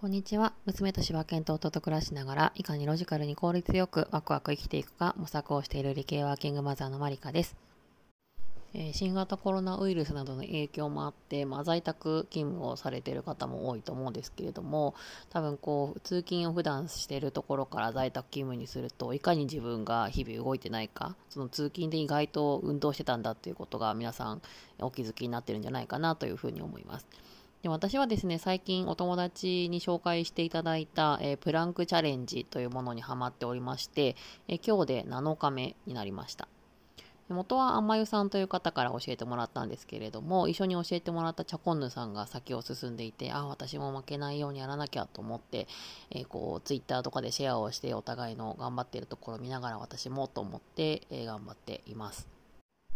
こんにちは。娘と柴犬と夫と暮らしながら、いかにロジカルに効率よくワクワク生きていくか模索をしている理系ワーキングマザーのマリカです。えー、新型コロナウイルスなどの影響もあって、まあ、在宅勤務をされている方も多いと思うんですけれども多分こう通勤を普段しているところから在宅勤務にするといかに自分が日々動いてないかその通勤で意外と運動してたんだっていうことが皆さんお気づきになってるんじゃないかなというふうに思います。で私はですね、最近お友達に紹介していただいた、えー、プランクチャレンジというものにハマっておりまして、えー、今日で7日目になりました。元はあんまゆさんという方から教えてもらったんですけれども、一緒に教えてもらったチャコンヌさんが先を進んでいて、あ、私も負けないようにやらなきゃと思って、えー、こう、ツイッターとかでシェアをして、お互いの頑張っているところを見ながら私もと思って、えー、頑張っています。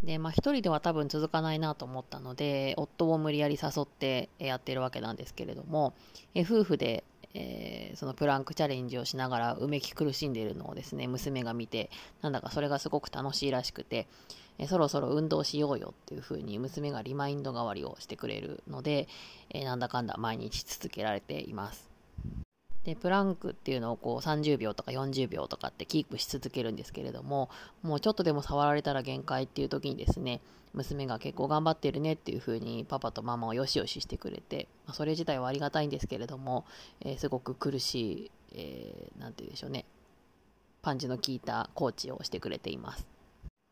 で、まあ一人では多分続かないなと思ったので、夫を無理やり誘ってやってるわけなんですけれども、え夫婦で、えー、そのプランクチャレンジをしながらうめき苦しんでいるのをですね、娘が見て、なんだかそれがすごく楽しいらしくて、えそろそろ運動しようよっていう風に娘がリマインド代わりをしてくれるので、えー、なんだかんだ毎日続けられています。で、プランクっていうのをこう30秒とか40秒とかってキープし続けるんですけれども、もうちょっとでも触られたら限界っていう時にですね、娘が結構頑張ってるねっていう風にパパとママをよしよししてくれて、まあ、それ自体はありがたいんですけれども、えー、すごく苦しい、えー、て言うんでしょうね、パンチの効いたコーチをしてくれています。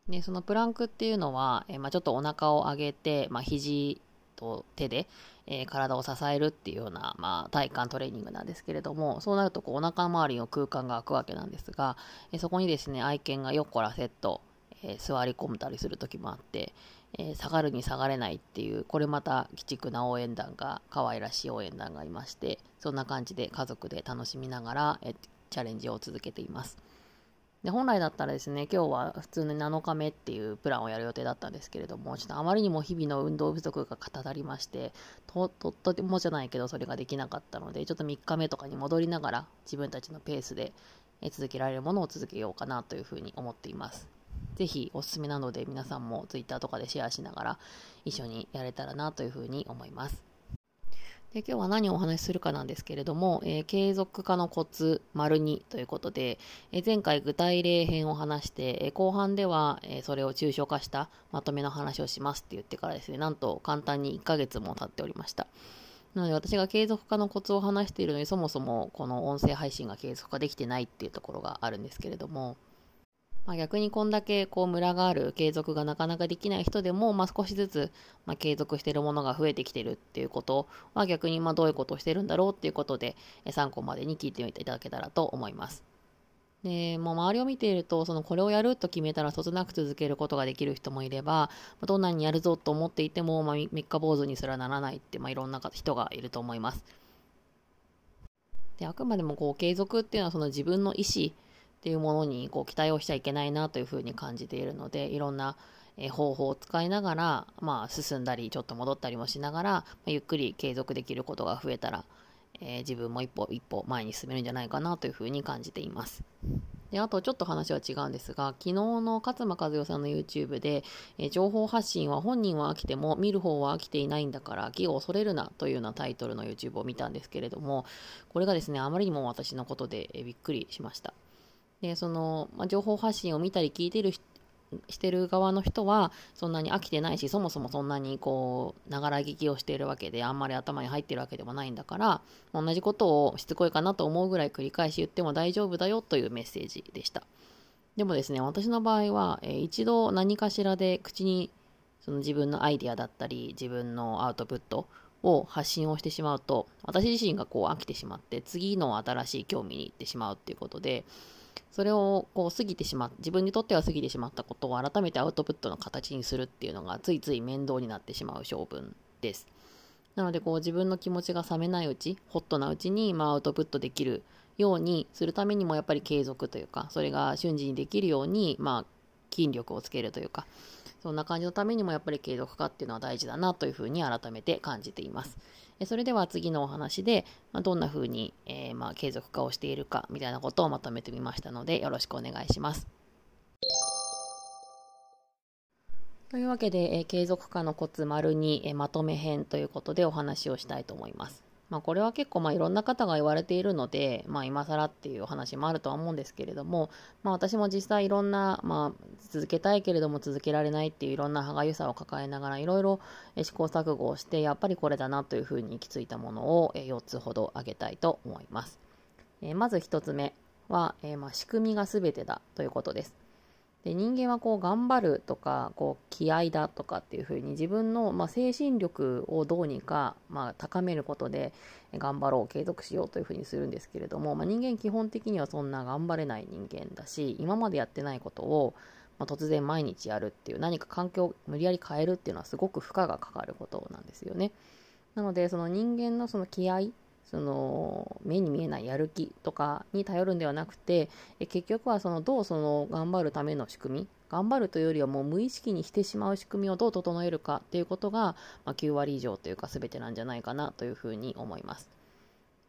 で、そのプランクっていうのは、えー、まあ、ちょっとお腹を上げて、まあ、肘と手で、えー、体を支えるっていうような、まあ、体幹トレーニングなんですけれども、そうなるとこうお腹周りの空間が空くわけなんですが、えー、そこにですね、愛犬がよっこらせっと、えー、座り込むたりする時もあって、え下がるに下がれないっていう、これまた鬼畜な応援団が、可愛らしい応援団がいまして、そんな感じで家族で楽しみながら、えチャレンジを続けています。で、本来だったらですね、今日は普通の7日目っていうプランをやる予定だったんですけれども、ちょっとあまりにも日々の運動不足が語りまして、と、と、とてもじゃないけど、それができなかったので、ちょっと3日目とかに戻りながら、自分たちのペースで続けられるものを続けようかなというふうに思っています。ぜひおすすめなので皆さんも Twitter とかでシェアしながら一緒にやれたらなというふうに思います。で今日は何をお話しするかなんですけれども、えー、継続化のコツ丸2ということで、えー、前回具体例編を話して、えー、後半では、えそれを抽象化したまとめの話をしますって言ってからですね、なんと簡単に1ヶ月も経っておりました。なので私が継続化のコツを話しているのにそもそもこの音声配信が継続化できてないっていうところがあるんですけれども、まあ、逆にこんだけこうムラがある継続がなかなかできない人でも、まあ、少しずつ、まあ、継続してるものが増えてきてるっていうことは逆にまあどういうことをしてるんだろうっていうことで参考までに聞いてみていただけたらと思います。で、まあ、周りを見ていると、そのこれをやると決めたらそつなく続けることができる人もいれば、どんなにやるぞと思っていても、まあ、三日坊主にすらならないって、まあ、いろんな人がいると思います。であくまでもこう継続っていうのはその自分の意思っていうものにこう期待をしちゃいけないなというふうに感じているのでいろんな方法を使いながら、まあ、進んだりちょっと戻ったりもしながら、ま、ゆっくり継続できることが増えたら、えー、自分も一歩一歩前に進めるんじゃないかなというふうに感じています。であとちょっと話は違うんですが昨日の勝間和代さんの YouTube で、え、情報発信は本人は飽きても見る方は飽きていないんだから気を恐れるなというようなタイトルの YouTube を見たんですけれどもこれがですねあまりにも私のことで、え、びっくりしました。でその、まあ、情報発信を見たり聞いてるしてる側の人はそんなに飽きてないしそもそもそんなにこうながら聞きをしているわけであんまり頭に入ってるわけでもないんだから同じことをしつこいかなと思うぐらい繰り返し言っても大丈夫だよというメッセージでした。でもですね私の場合は、えー、一度何かしらで口にその自分のアイデアだったり自分のアウトプットを発信をしてしまうと私自身がこう飽きてしまって次の新しい興味に行ってしまうっていうことでそれをこう過ぎてしまっ自分にとっては過ぎてしまったことを改めてアウトプットの形にするっていうのがついつい面倒になってしまう性分です。なのでこう自分の気持ちが冷めないうち、ホットなうちにまあアウトプットできるようにするためにもやっぱり継続というか、それが瞬時にできるようにまあ筋力をつけるというか、そんな感じのためにもやっぱり継続化っていうのは大事だなというふうに改めて感じています。それでは次のお話で、まあ、どんなふうに、えー、まあ、継続化をしているかみたいなことをまとめてみましたのでよろしくお願いします。というわけで、えー、継続化のコツ丸に、えー、まとめ編ということでお話をしたいと思います。まあ、これは結構まあいろんな方が言われているので、まあ、今更っていう話もあるとは思うんですけれども、まあ、私も実際いろんな、まあ、続けたいけれども続けられないっていういろんな歯がゆさを抱えながらいろいろ試行錯誤をしてやっぱりこれだなというふうに行き着いたものを4つほど挙げたいと思います。えまず1つ目は、えまあ、仕組みが全てだということです。で人間はこう頑張るとかこう気合だとかっていうふうに自分の、まあ、精神力をどうにか、まあ、高めることで頑張ろう継続しようというふうにするんですけれども、まあ、人間基本的にはそんな頑張れない人間だし今までやってないことを、ま突然毎日やるっていう何か環境を無理やり変えるっていうのはすごく負荷がかかることなんですよね。なのでその人間のその気合その目に見えないやる気とかに頼るんではなくて結局はそのどうその頑張るための仕組み頑張るというよりはもう無意識にしてしまう仕組みをどう整えるかっていうことが、まあ、9割以上というか全てなんじゃないかなというふうに思います。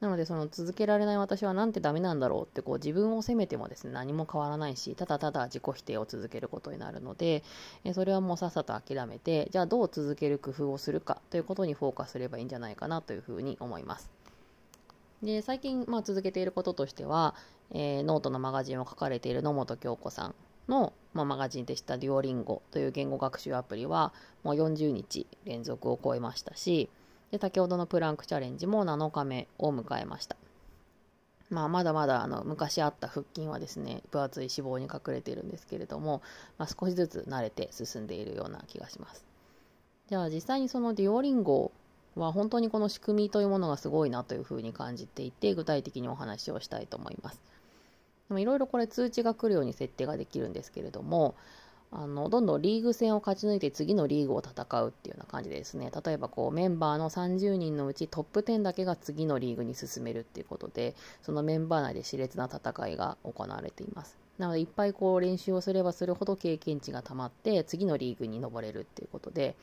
なのでその続けられない私はなんてダメなんだろうってこう自分を責めてもですね何も変わらないしただただ自己否定を続けることになるのでそれはもうさっさと諦めてじゃあどう続ける工夫をするかということにフォーカスすればいいんじゃないかなというふうに思います。で最近、まあ、続けていることとしては、えー、ノートのマガジンを書かれている野本京子さんの、まあ、マガジンでした Duolingo という言語学習アプリはもう40日連続を超えましたしで先ほどのプランクチャレンジも7日目を迎えました。まあ、まだまだあの昔あった腹筋はですね分厚い脂肪に隠れているんですけれども、まあ、少しずつ慣れて進んでいるような気がします。じゃあ実際にそのデュオリンゴは本当にこの仕組みというものがすごいなというふうに感じていて具体的にお話をしたいと思います。いろいろこれ通知が来るように設定ができるんですけれどもあのどんどんリーグ戦を勝ち抜いて次のリーグを戦うっていうような感じでですね例えばこうメンバーの30人のうちトップ10だけが次のリーグに進めるっていうことでそのメンバー内で熾烈な戦いが行われていますなのでいっぱいこう練習をすればするほど経験値がたまって次のリーグに登れるっていうことで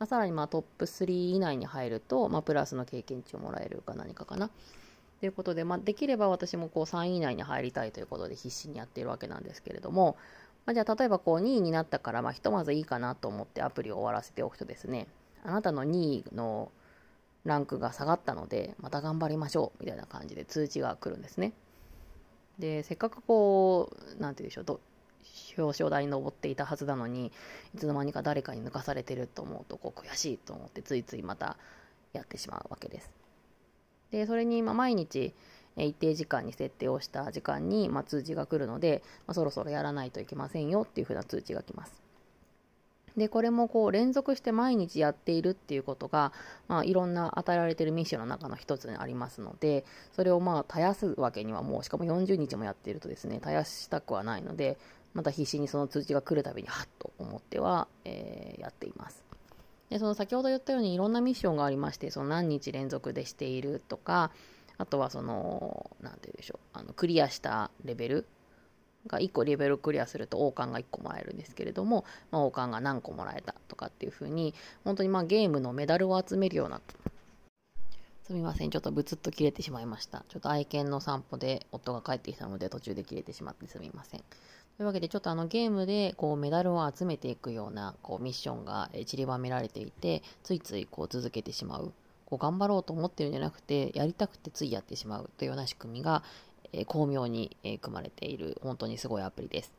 まあ、さらにまあトップ3以内に入ると、まあ、プラスの経験値をもらえるか何かかな。ということで、まあ、できれば私もこう3位以内に入りたいということで必死にやっているわけなんですけれども、まあ、じゃあ例えばこう2位になったから、まあ、ひとまずいいかなと思ってアプリを終わらせておくとですね、あなたの2位のランクが下がったので、また頑張りましょうみたいな感じで通知が来るんですね。で、せっかくこう、なんて言うんでしょう、表彰台に登っていたはずなのにいつの間にか誰かに抜かされてると思うとこう悔しいと思ってついついまたやってしまうわけです。でそれにま毎日一定時間に設定をした時間にま通知が来るので、まあ、そろそろやらないといけませんよっていうふうな通知が来ます。でこれもこう連続して毎日やっているっていうことが、まあ、いろんな与えられているミッションの中の一つにありますのでそれをまあ絶やすわけにはもうしかも40日もやっているとですね絶やしたくはないのでまた必死にその通知が来るたびにはっと思っては、えー、やっています。でその先ほど言ったようにいろんなミッションがありましてその何日連続でしているとかあとはその何て言うでしょうあのクリアしたレベルが1個レベルクリアすると王冠が1個もらえるんですけれども、まあ、王冠が何個もらえたとかっていう風に本当にまあゲームのメダルを集めるようなすみません。ちょっとブツッと切れてしまいました。ちょっと愛犬の散歩で夫が帰ってきたので途中で切れてしまってすみません。というわけで、ちょっとあのゲームでこうメダルを集めていくようなこうミッションが散りばめられていて、ついついこう続けてしまう。こう頑張ろうと思ってるんじゃなくて、やりたくてついやってしまうというような仕組みが、え、巧妙に、え、組まれている、本当にすごいアプリです。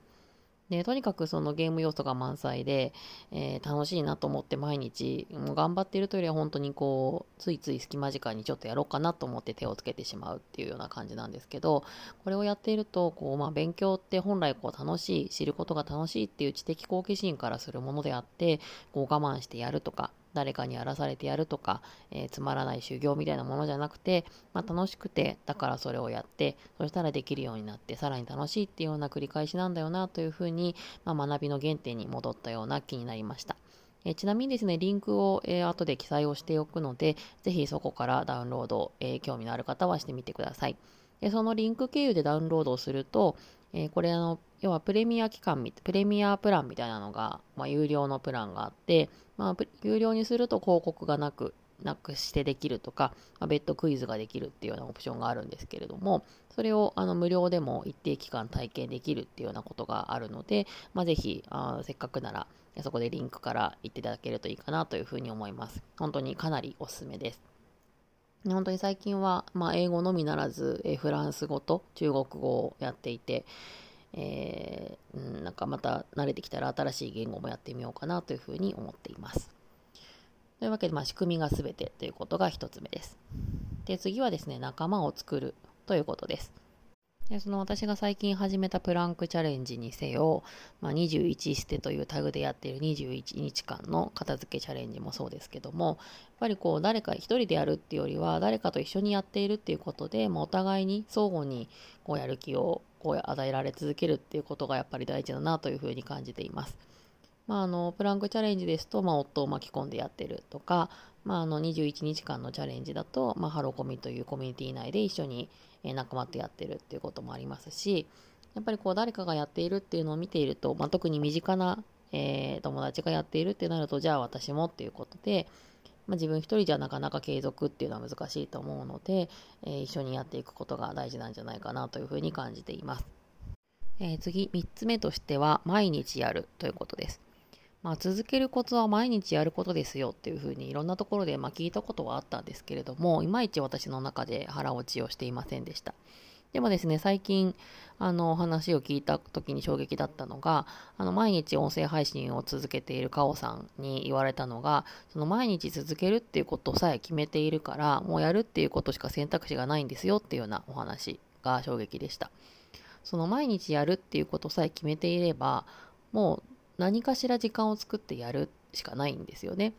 でとにかくそのゲーム要素が満載で、えー、楽しいなと思って毎日もう頑張っているというよりは本当にこうついつい隙間時間にちょっとやろうかなと思って手をつけてしまうっていうような感じなんですけどこれをやっているとこう、まあ、勉強って本来こう楽しい知ることが楽しいっていう知的好奇心からするものであってこう我慢してやるとか誰かにやらされてやるとか、えー、つまらない修行みたいなものじゃなくて、まあ、楽しくてだからそれをやってそしたらできるようになってさらに楽しいっていうような繰り返しなんだよなというふうに、まあ、学びの原点に戻ったような気になりました。えちなみにですね、リンクを、えー、後で記載をしておくので、ぜひそこからダウンロード、えー、興味のある方はしてみてください。でそのリンク経由でダウンロードをすると、えー、これあの、要はプレミア期間、プレミアプランみたいなのが、まあ、有料のプランがあって、まあ、有料にすると広告がなく、なくしてできるとか、まあ、別途クイズができるっていうようなオプションがあるんですけれども、それをあの無料でも一定期間体験できるっていうようなことがあるので、まあ、ぜひあ、せっかくなら、そこでリンクから行っていただけるといいかなというふうに思います。本当にかなりおすすめです。本当に最近は、まあ、英語のみならず、えフランス語と中国語をやっていて、えー、なんかまた慣れてきたら新しい言語もやってみようかなというふうに思っています。というわけで、まあ、仕組みが全てということが1つ目です。で、次はですね、仲間を作るということです。でその私が最近始めたプランクチャレンジにせよ、まあ、21捨てというタグでやっている21日間の片付けチャレンジもそうですけどもやっぱりこう誰か一人でやるっていうよりは誰かと一緒にやっているっていうことで、まあ、お互いに相互にこうやる気をこう与えられ続けるっていうことがやっぱり大事だなというふうに感じています。まあ、あのプランクチャレンジですと、まあ、夫を巻き込んでやってるとか、まあ、あの21日間のチャレンジだと、まあ、ハロコミというコミュニティ内で一緒に仲間とやってるっていうこともありますし、やっぱりこう誰かがやっているっていうのを見ていると、まあ、特に身近な、えー、友達がやっているってなると、じゃあ私もっていうことで、まあ、自分一人じゃなかなか継続っていうのは難しいと思うので、えー、一緒にやっていくことが大事なんじゃないかなというふうに感じています。えー、次、3つ目としては、毎日やるということです。まあ、続けるコツは毎日やることですよっていうふうにいろんなところでま聞いたことはあったんですけれどもいまいち私の中で腹落ちをしていませんでした。でもですね最近あの話を聞いた時に衝撃だったのがあの毎日音声配信を続けているカオさんに言われたのがその毎日続けるっていうことさえ決めているからもうやるっていうことしか選択肢がないんですよっていうようなお話が衝撃でした。その毎日やるっていうことさえ決めていればもう何かしら時間を作ってやるしかないんですよね。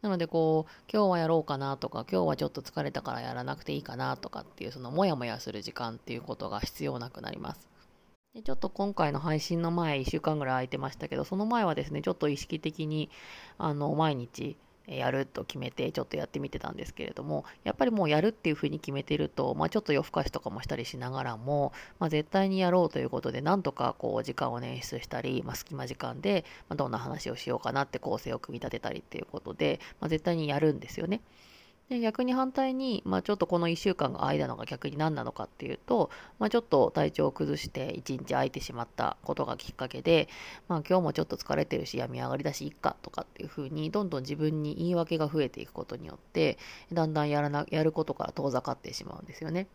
なのでこう今日はやろうかなとか今日はちょっと疲れたからやらなくていいかなとかっていうそのモヤモヤする時間っていうことが必要なくなります。でちょっと今回の配信の前1週間ぐらい空いてましたけどその前はですねちょっと意識的にあの毎日やると決めてちょっとやってみてたんですけれどもやっぱりもうやるっていうふうに決めてると、まあ、ちょっと夜更かしとかもしたりしながらも、まあ、絶対にやろうということでなんとかこう時間を捻出したり、まあ、隙間時間でどんな話をしようかなって構成を組み立てたりっていうことで、まあ、絶対にやるんですよね。で逆に反対に、まあ、ちょっとこの1週間が空いたのが逆に何なのかっていうと、まあ、ちょっと体調を崩して1日空いてしまったことがきっかけで、まあ、今日もちょっと疲れてるし病み上がりだしいっかとかっていうふうにどんどん自分に言い訳が増えていくことによってだんだんやらなやることから遠ざかってしまうんですよね。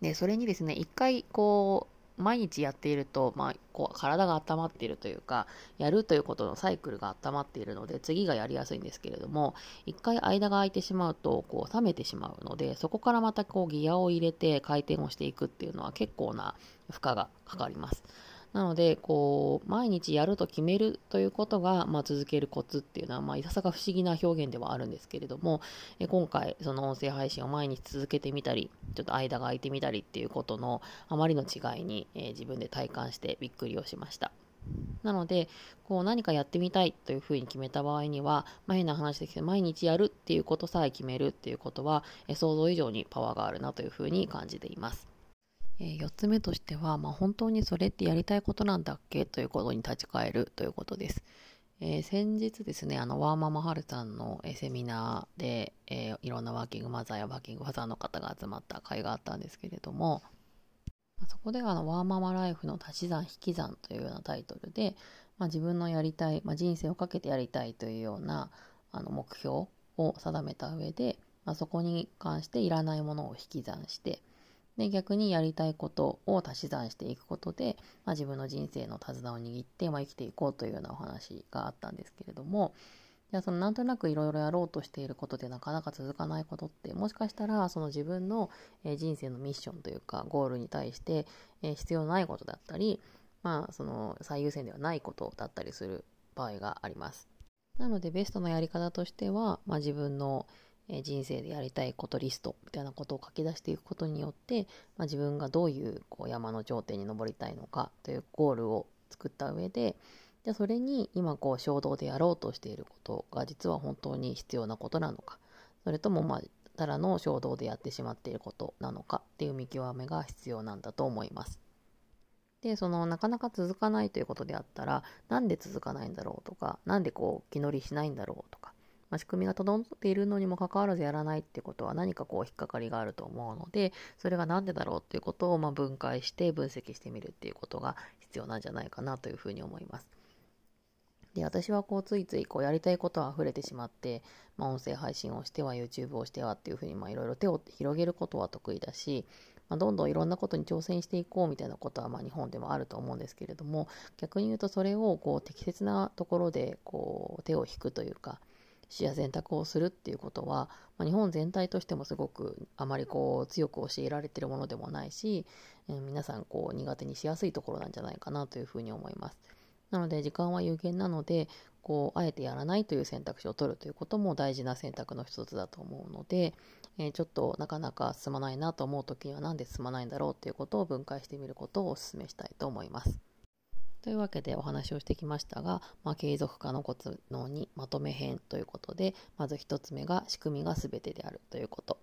でそれにですね一回こう毎日やっていると、まあ、こう体が温まっているというか、やるということのサイクルが温まっているので、次がやりやすいんですけれども、一回間が空いてしまうと、こう冷めてしまうので、そこからまたこうギアを入れて回転をしていくっていうのは結構な負荷がかかります。なので、こう、毎日やると決めるということが、まあ、続けるコツっていうのは、まあ、いささか不思議な表現ではあるんですけれども、え今回、その音声配信を毎日続けてみたり、ちょっと間が空いてみたりっていうことのあまりの違いに、えー、自分で体感してびっくりをしました。なので、こう何かやってみたいというふうに決めた場合には、まあ、変な話ですけど、毎日やるっていうことさえ決めるっていうことは、え想像以上にパワーがあるなというふうに感じています。え4つ目としては、まあ、本当にそれってやりたいことなんだっけ？ということに立ち返るということです。えー、先日ですね、あの、ワーママハルさんの、えセミナーで、えー、いろんなワーキングマザーやワーキングファザーの方が集まった会があったんですけれども、そこであの、ワーママライフの足し算引き算というようなタイトルで、まあ、自分のやりたい、まあ、人生をかけてやりたいというようなあの目標を定めた上で、まあ、そこに関していらないものを引き算して、で逆にやりたいことを足し算していくことで、まあ、自分の人生の手綱を握って、まあ、生きていこうというようなお話があったんですけれどもじゃあそのなんとなくいろいろやろうとしていることでなかなか続かないことってもしかしたらその自分の人生のミッションというかゴールに対して必要ないことだったりまあその最優先ではないことだったりする場合があります。なのでベストなやり方としては、まあ、自分のえ人生でやりたいことリストみたいなことを書き出していくことによって、まあ、自分がどういうこう山の頂点に登りたいのかというゴールを作った上でじゃそれに今こう衝動でやろうとしていることが実は本当に必要なことなのかそれともまあただの衝動でやってしまっていることなのかっていう見極めが必要なんだと思います。で、そのなかなか続かないということであったら、なんで続かないんだろうとか、なんでこう気乗りしないんだろうとか、まあ、仕組みが整っているのにもかかわらずやらないってことは何かこう引っかかりがあると思うのでそれが何でだろうっていうことをま分解して分析してみるっていうことが必要なんじゃないかなというふうに思います。で、私はこうついついこうやりたいことは溢れてしまって、まあ、音声配信をしては YouTube をしてはっていうふうにいろいろ手を広げることは得意だし、まあ、どんどんいろんなことに挑戦していこうみたいなことはまあ日本でもあると思うんですけれども逆に言うとそれをこう適切なところでこう手を引くというか視野選択をするっていうことは、まあ、日本全体としてもすごくあまりこう強く教えられてるものでもないし、えー、皆さんこう苦手にしやすいところなんじゃないかなというふうに思います。なので時間は有限なのでこうあえてやらないという選択肢を取るということも大事な選択の一つだと思うので、えー、ちょっとなかなか進まないなと思う時には何で進まないんだろうということを分解してみることをお勧めしたいと思います。というわけでお話をしてきましたが、まあ、継続化のコツの2まとめ編ということでまず1つ目が仕組みが全てであるということ。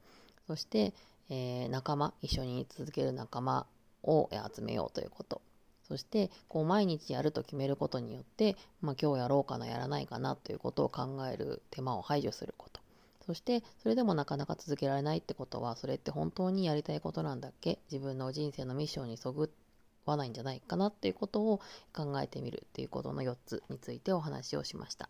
そして、えー、仲間一緒に続ける仲間を集めようということ。そしてこう毎日やると決めることによって、まあ、今日やろうかなやらないかなということを考える手間を排除すること。そしてそれでもなかなか続けられないってことはそれって本当にやりたいことなんだっけ？自分の人生のミッションにそぐわないんじゃないかなっていうことを考えてみるっていうことの4つについてお話をしました。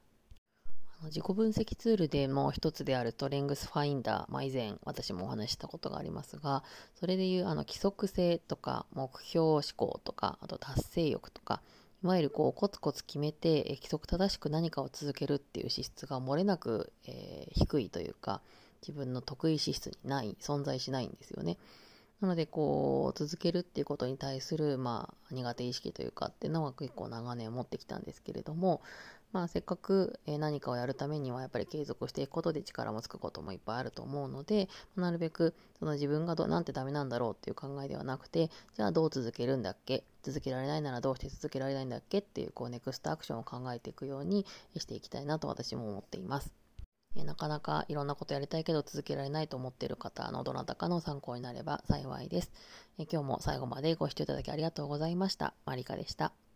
自己分析ツールでもう一つであるトレングスファインダー、まあ、以前私もお話したことがありますがそれでいうあの規則性とか目標思考とかあと達成欲とかいわゆるこうコツコツ決めて規則正しく何かを続けるっていう資質が漏れなく、えー、低いというか自分の得意資質にない存在しないんですよね。なので、こう、続けるっていうことに対する、まあ、苦手意識というかっていうのは結構長年持ってきたんですけれども、まあ、せっかく何かをやるためにはやっぱり継続していくことで力もつくこともいっぱいあると思うのでなるべくその自分がどなんてダメなんだろうっていう考えではなくてじゃあどう続けるんだっけ？続けられないならどうして続けられないんだっけ？っていうこうネクストアクションを考えていくようにしていきたいなと私も思っています。えなかなかいろんなことやりたいけど続けられないと思っている方のどなたかの参考になれば幸いです。え今日も最後までご視聴いただきありがとうございました。マリカでした。